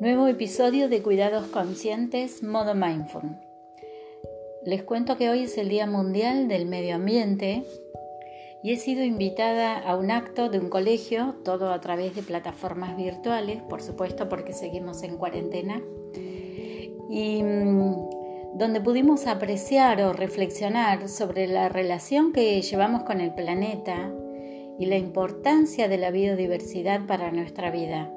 Nuevo episodio de Cuidados Conscientes, modo mindful. Les cuento que hoy es el Día Mundial del Medio Ambiente y he sido invitada a un acto de un colegio, todo a través de plataformas virtuales, por supuesto porque seguimos en cuarentena, y mm, donde pudimos apreciar o reflexionar sobre la relación que llevamos con el planeta y la importancia de la biodiversidad para nuestra vida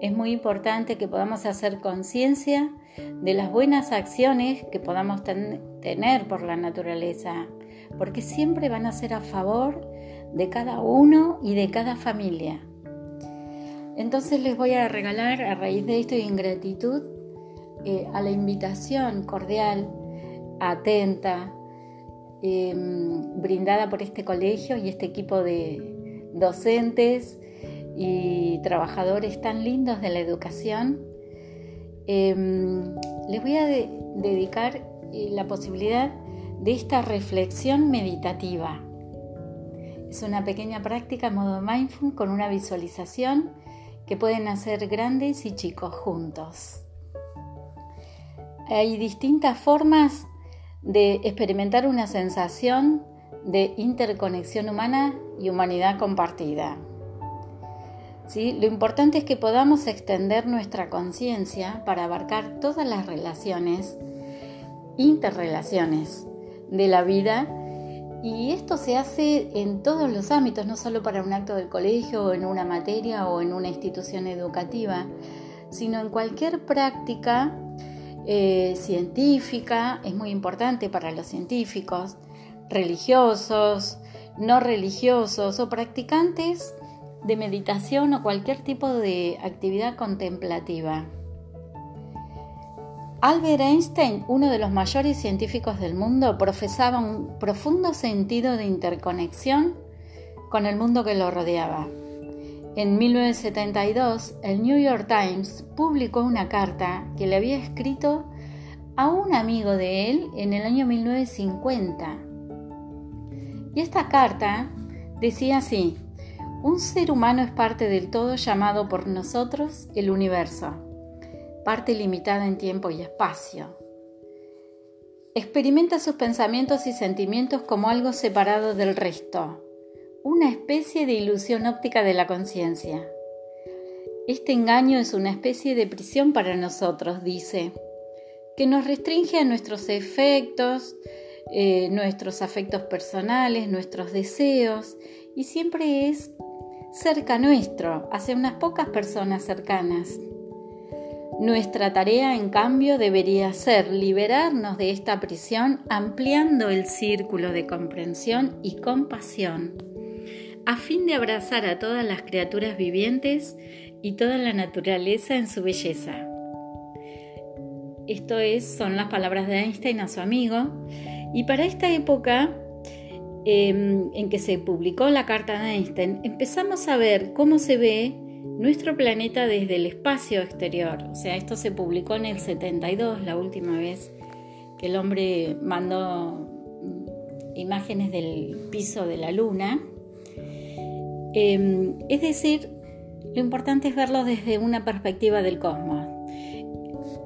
es muy importante que podamos hacer conciencia de las buenas acciones que podamos tener por la naturaleza, porque siempre van a ser a favor de cada uno y de cada familia. Entonces les voy a regalar a raíz de esto y en gratitud eh, a la invitación cordial, atenta, em, brindada por este colegio y este equipo de docentes y trabajadores tan lindos de la educación, em, les voy a dedicar eh, la posibilidad de esta reflexión meditativa. Es una pequeña práctica modo mindful con una visualización que pueden hacer grandes y chicos juntos. Hay distintas formas de experimentar una sensación de interconexión humana y humanidad compartida. Lo importante es que podamos extender nuestra conciencia para abarcar todas las relaciones, interrelaciones de la vida y esto se hace en todos los ámbitos, no solo para un acto del colegio o en una materia o en una institución educativa, sino en cualquier práctica eh, científica, es muy importante para los científicos, religiosos, no religiosos o practicantes de meditación o cualquier tipo de actividad contemplativa. Albert Einstein, uno de los mayores científicos del mundo, profesaba un profundo sentido de interconexión con el mundo que lo rodeaba. En 1972, el New York Times publicó una carta que le había escrito a un amigo de él en el año 1950. Y esta carta decía así, un ser humano es parte del todo llamado por nosotros el universo, parte limitada en tiempo y espacio. Experimenta sus pensamientos y sentimientos como algo separado del resto, una especie de ilusión óptica de la conciencia. Este engaño es una especie de prisión para nosotros, dice, que nos restringe a nuestros efectos, eh, nuestros afectos personales, nuestros deseos, y siempre es cerca nuestro, hacia unas pocas personas cercanas. Nuestra tarea, en cambio, debería ser liberarnos de esta prisión ampliando el círculo de comprensión y compasión, a fin de abrazar a todas las criaturas vivientes y toda la naturaleza en su belleza. Esto es, son las palabras de Einstein a su amigo, y para esta época Em, en que se publicó la carta de Einstein, empezamos a ver cómo se ve nuestro planeta desde el espacio exterior. O sea, esto se publicó en el 72, la última vez que el hombre mandó mm, imágenes del piso de la luna. Em, es decir, lo importante es verlo desde una perspectiva del cosmos.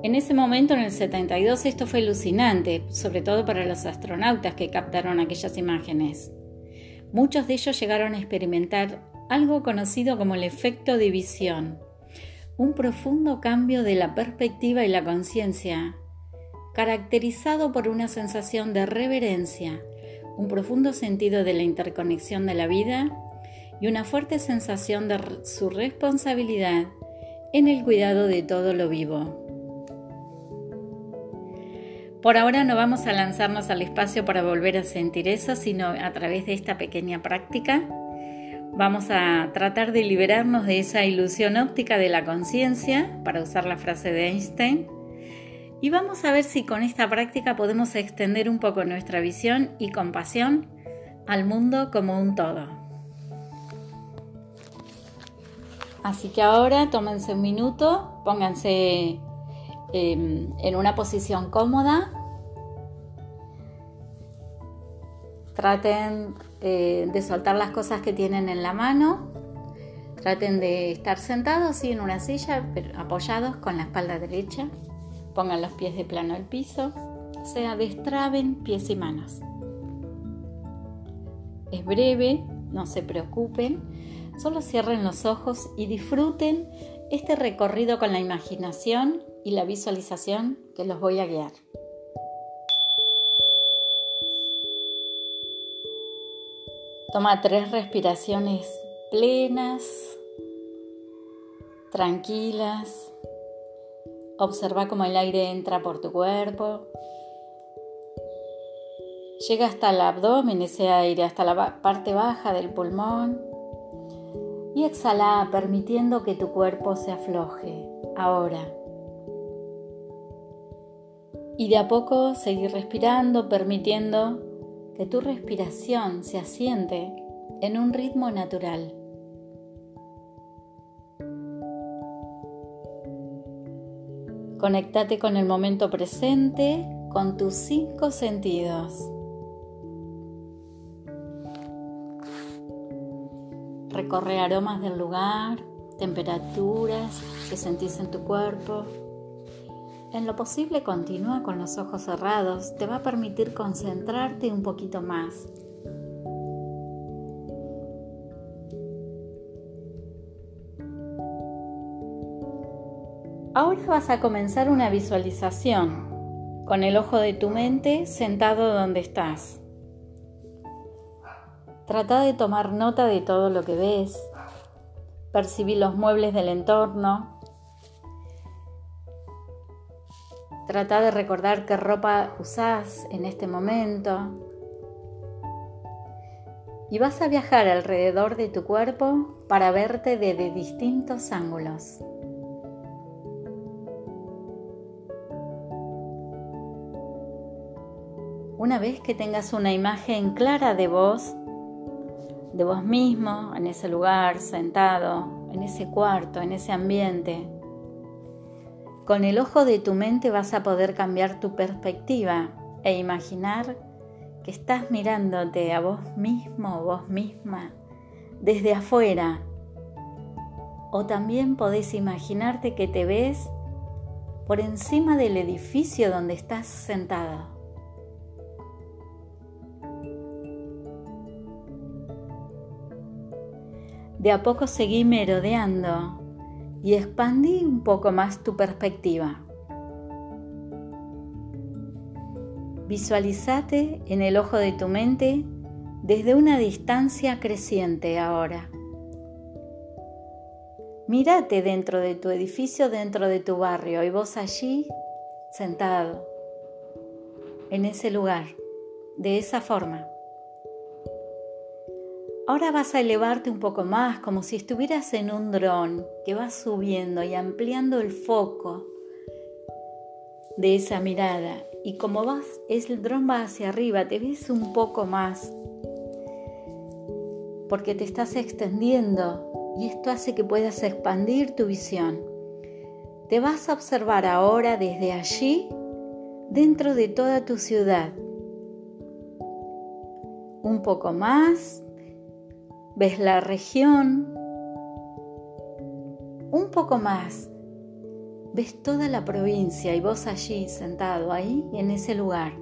En ese momento, en el 72, esto fue alucinante, sobre todo para los astronautas que captaron aquellas imágenes. Muchos de ellos llegaron a experimentar algo conocido como el efecto de visión, un profundo cambio de la perspectiva y la conciencia, caracterizado por una sensación de reverencia, un profundo sentido de la interconexión de la vida y una fuerte sensación de su responsabilidad en el cuidado de todo lo vivo. Por ahora no vamos a lanzarnos al espacio para volver a sentir eso, sino a través de esta pequeña práctica vamos a tratar de liberarnos de esa ilusión óptica de la conciencia, para usar la frase de Einstein, y vamos a ver si con esta práctica podemos extender un poco nuestra visión y compasión al mundo como un todo. Así que ahora tómense un minuto, pónganse Em, en una posición cómoda. Traten eh, de soltar las cosas que tienen en la mano. Traten de estar sentados y en una silla, pero apoyados con la espalda derecha. Pongan los pies de plano al piso, o sea, destraben pies y manos. Es breve, no se preocupen, solo cierren los ojos y disfruten este recorrido con la imaginación y la visualización que los voy a guiar. Toma tres respiraciones plenas, tranquilas. Observa cómo el aire entra por tu cuerpo. Llega hasta el abdomen ese aire, hasta la parte baja del pulmón. Y exhala permitiendo que tu cuerpo se afloje. Ahora. Y de a poco seguir respirando, permitiendo que tu respiración se asiente en un ritmo natural. Conectate con el momento presente, con tus cinco sentidos. Recorre aromas del lugar, temperaturas que sentís en tu cuerpo. En lo posible continúa con los ojos cerrados, te va a permitir concentrarte un poquito más. Ahora vas a comenzar una visualización con el ojo de tu mente sentado donde estás. Trata de tomar nota de todo lo que ves, percibir los muebles del entorno, Trata de recordar qué ropa usás en este momento. Y vas a viajar alrededor de tu cuerpo para verte desde distintos ángulos. Una vez que tengas una imagen clara de vos, de vos mismo, en ese lugar, sentado, en ese cuarto, en ese ambiente, con el ojo de tu mente vas a poder cambiar tu perspectiva e imaginar que estás mirándote a vos mismo vos misma desde afuera. O también podés imaginarte que te ves por encima del edificio donde estás sentado. De a poco seguí merodeando y expandí un poco más tu perspectiva. Visualizate en el ojo de tu mente desde una distancia creciente ahora. Mírate dentro de tu edificio, dentro de tu barrio y vos allí sentado, en ese lugar, de esa forma. Ahora vas a elevarte un poco más, como si estuvieras en un dron que va subiendo y ampliando el foco de esa mirada. Y como vas, el dron va hacia arriba, te ves un poco más, porque te estás extendiendo y esto hace que puedas expandir tu visión. Te vas a observar ahora desde allí, dentro de toda tu ciudad. Un poco más ves la región un poco más, ves toda la provincia y vos allí sentado ahí en ese lugar.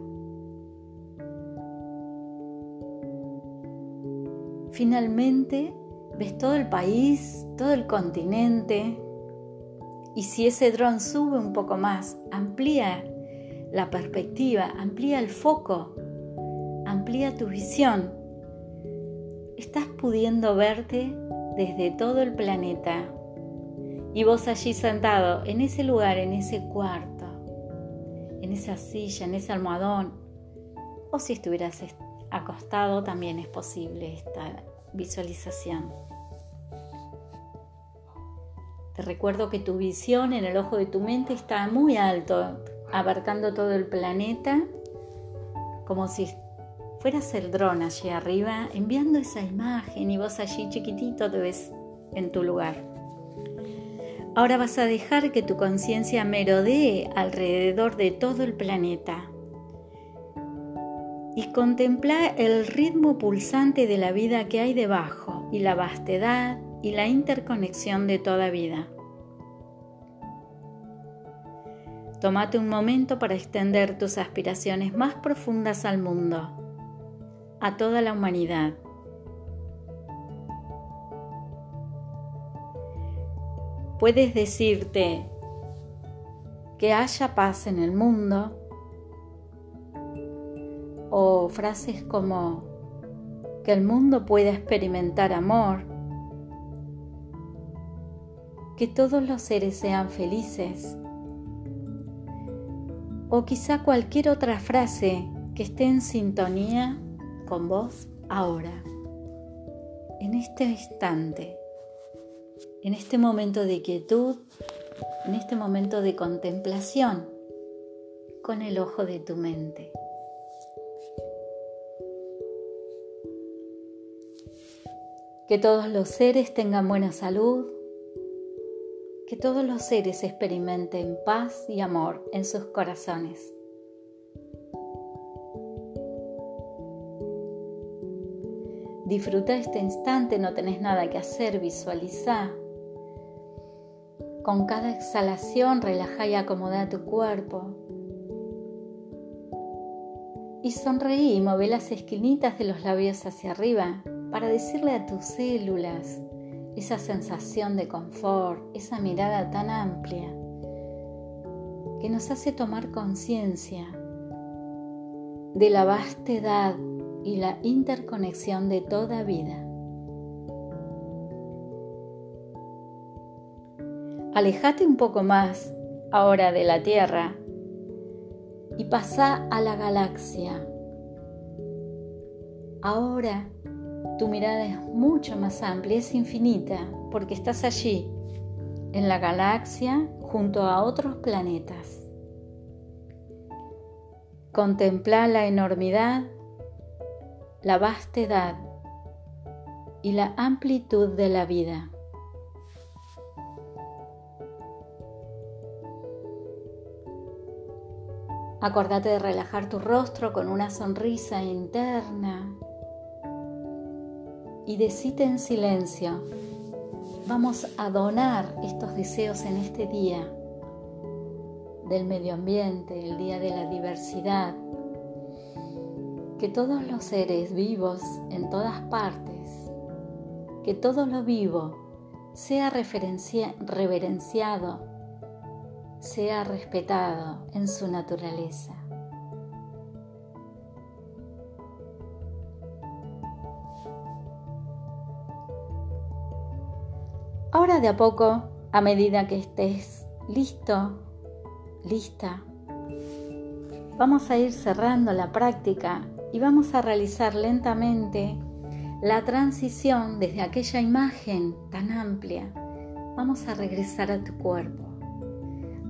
Finalmente ves todo el país, todo el continente y si ese dron sube un poco más, amplía la perspectiva, amplía el foco, amplía tu visión estás pudiendo verte desde todo el planeta y vos allí sentado en ese lugar, en ese cuarto, en esa silla, en ese almohadón, o si estuvieras acostado también es posible esta visualización. Te recuerdo que tu visión en el ojo de tu mente está muy alto, abarcando todo el planeta, como si fueras el dron allí arriba enviando esa imagen y vos allí chiquitito te ves en tu lugar. Ahora vas a dejar que tu conciencia merodee alrededor de todo el planeta y contempla el ritmo pulsante de la vida que hay debajo y la vastedad y la interconexión de toda vida. Tómate un momento para extender tus aspiraciones más profundas al mundo, a toda la humanidad. Puedes decirte que haya paz en el mundo o frases como que el mundo pueda experimentar amor, que todos los seres sean felices o quizá cualquier otra frase que esté en sintonía con vos ahora, en este instante, en este momento de quietud, en este momento de contemplación con el ojo de tu mente. Que todos los seres tengan buena salud, que todos los seres experimenten paz y amor en sus corazones. Disfruta este instante, no tenés nada que hacer, visualiza. Con cada exhalación relaja y acomoda tu cuerpo. Y sonreí y mueve las esquinitas de los labios hacia arriba para decirle a tus células esa sensación de confort, esa mirada tan amplia que nos hace tomar conciencia de la vastedad y la interconexión de toda vida. Alejate un poco más ahora de la Tierra y pasa a la galaxia. Ahora tu mirada es mucho más amplia, es infinita, porque estás allí, en la galaxia, junto a otros planetas. Contempla la enormidad, la vastedad y la amplitud de la vida. Acordate de relajar tu rostro con una sonrisa interna y decite en silencio, vamos a donar estos deseos en este día del medio ambiente, el día de la diversidad, que todos los seres vivos en todas partes, que todo lo vivo sea reverenciado, sea respetado en su naturaleza. Ahora de a poco, a medida que estés listo, lista, vamos a ir cerrando la práctica y vamos a realizar lentamente la transición desde aquella imagen tan amplia. Vamos a regresar a tu cuerpo,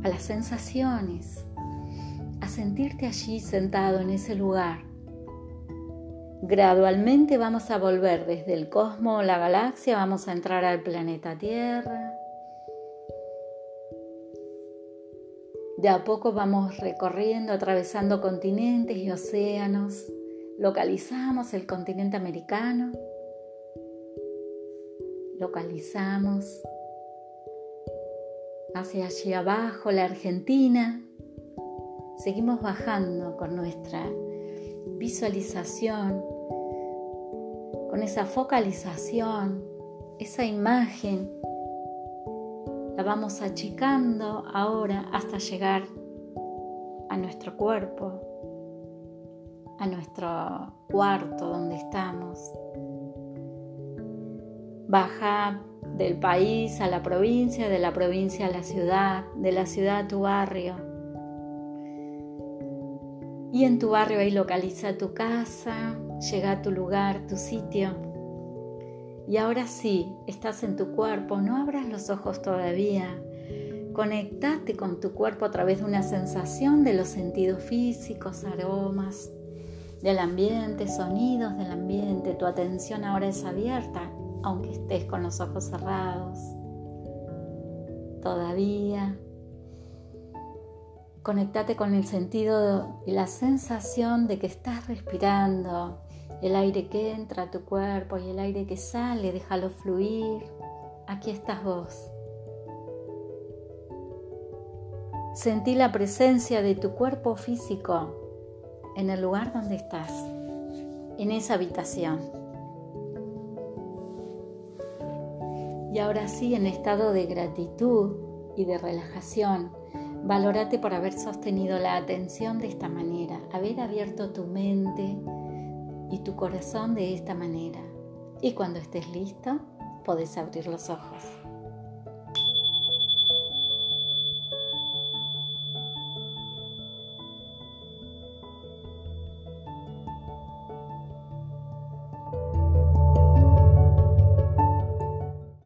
a las sensaciones, a sentirte allí sentado en ese lugar Gradualmente vamos a volver desde el cosmos, la galaxia, vamos a entrar al planeta Tierra. De a poco vamos recorriendo, atravesando continentes y océanos. Localizamos el continente americano. Localizamos hacia allí abajo la Argentina. Seguimos bajando con nuestra visualización, con esa focalización, esa imagen, la vamos achicando ahora hasta llegar a nuestro cuerpo, nuestro cuarto donde estamos. Baja del país a la provincia, de la provincia a la ciudad, de la ciudad a tu barrio y en tu barrio ahí localiza tu casa, llega a tu lugar, tu sitio. Y ahora sí, estás en tu cuerpo, no abras los ojos todavía. Conectate con tu cuerpo a través de una sensación de los sentidos físicos, aromas, del ambiente, sonidos del ambiente. Tu atención ahora es abierta, aunque estés con los ojos cerrados. Todavía Conectate con el sentido y la sensación de que estás respirando, el aire que entra a tu cuerpo y el aire que sale, déjalo fluir, aquí estás vos. Sentí la presencia de tu cuerpo físico en el lugar donde estás, en esa habitación. Y ahora sí, en estado de gratitud y de relajación, valórate por haber sostenido la atención de esta manera, haber abierto tu mente y tu corazón de esta manera. Y cuando estés listo, podés abrir los ojos.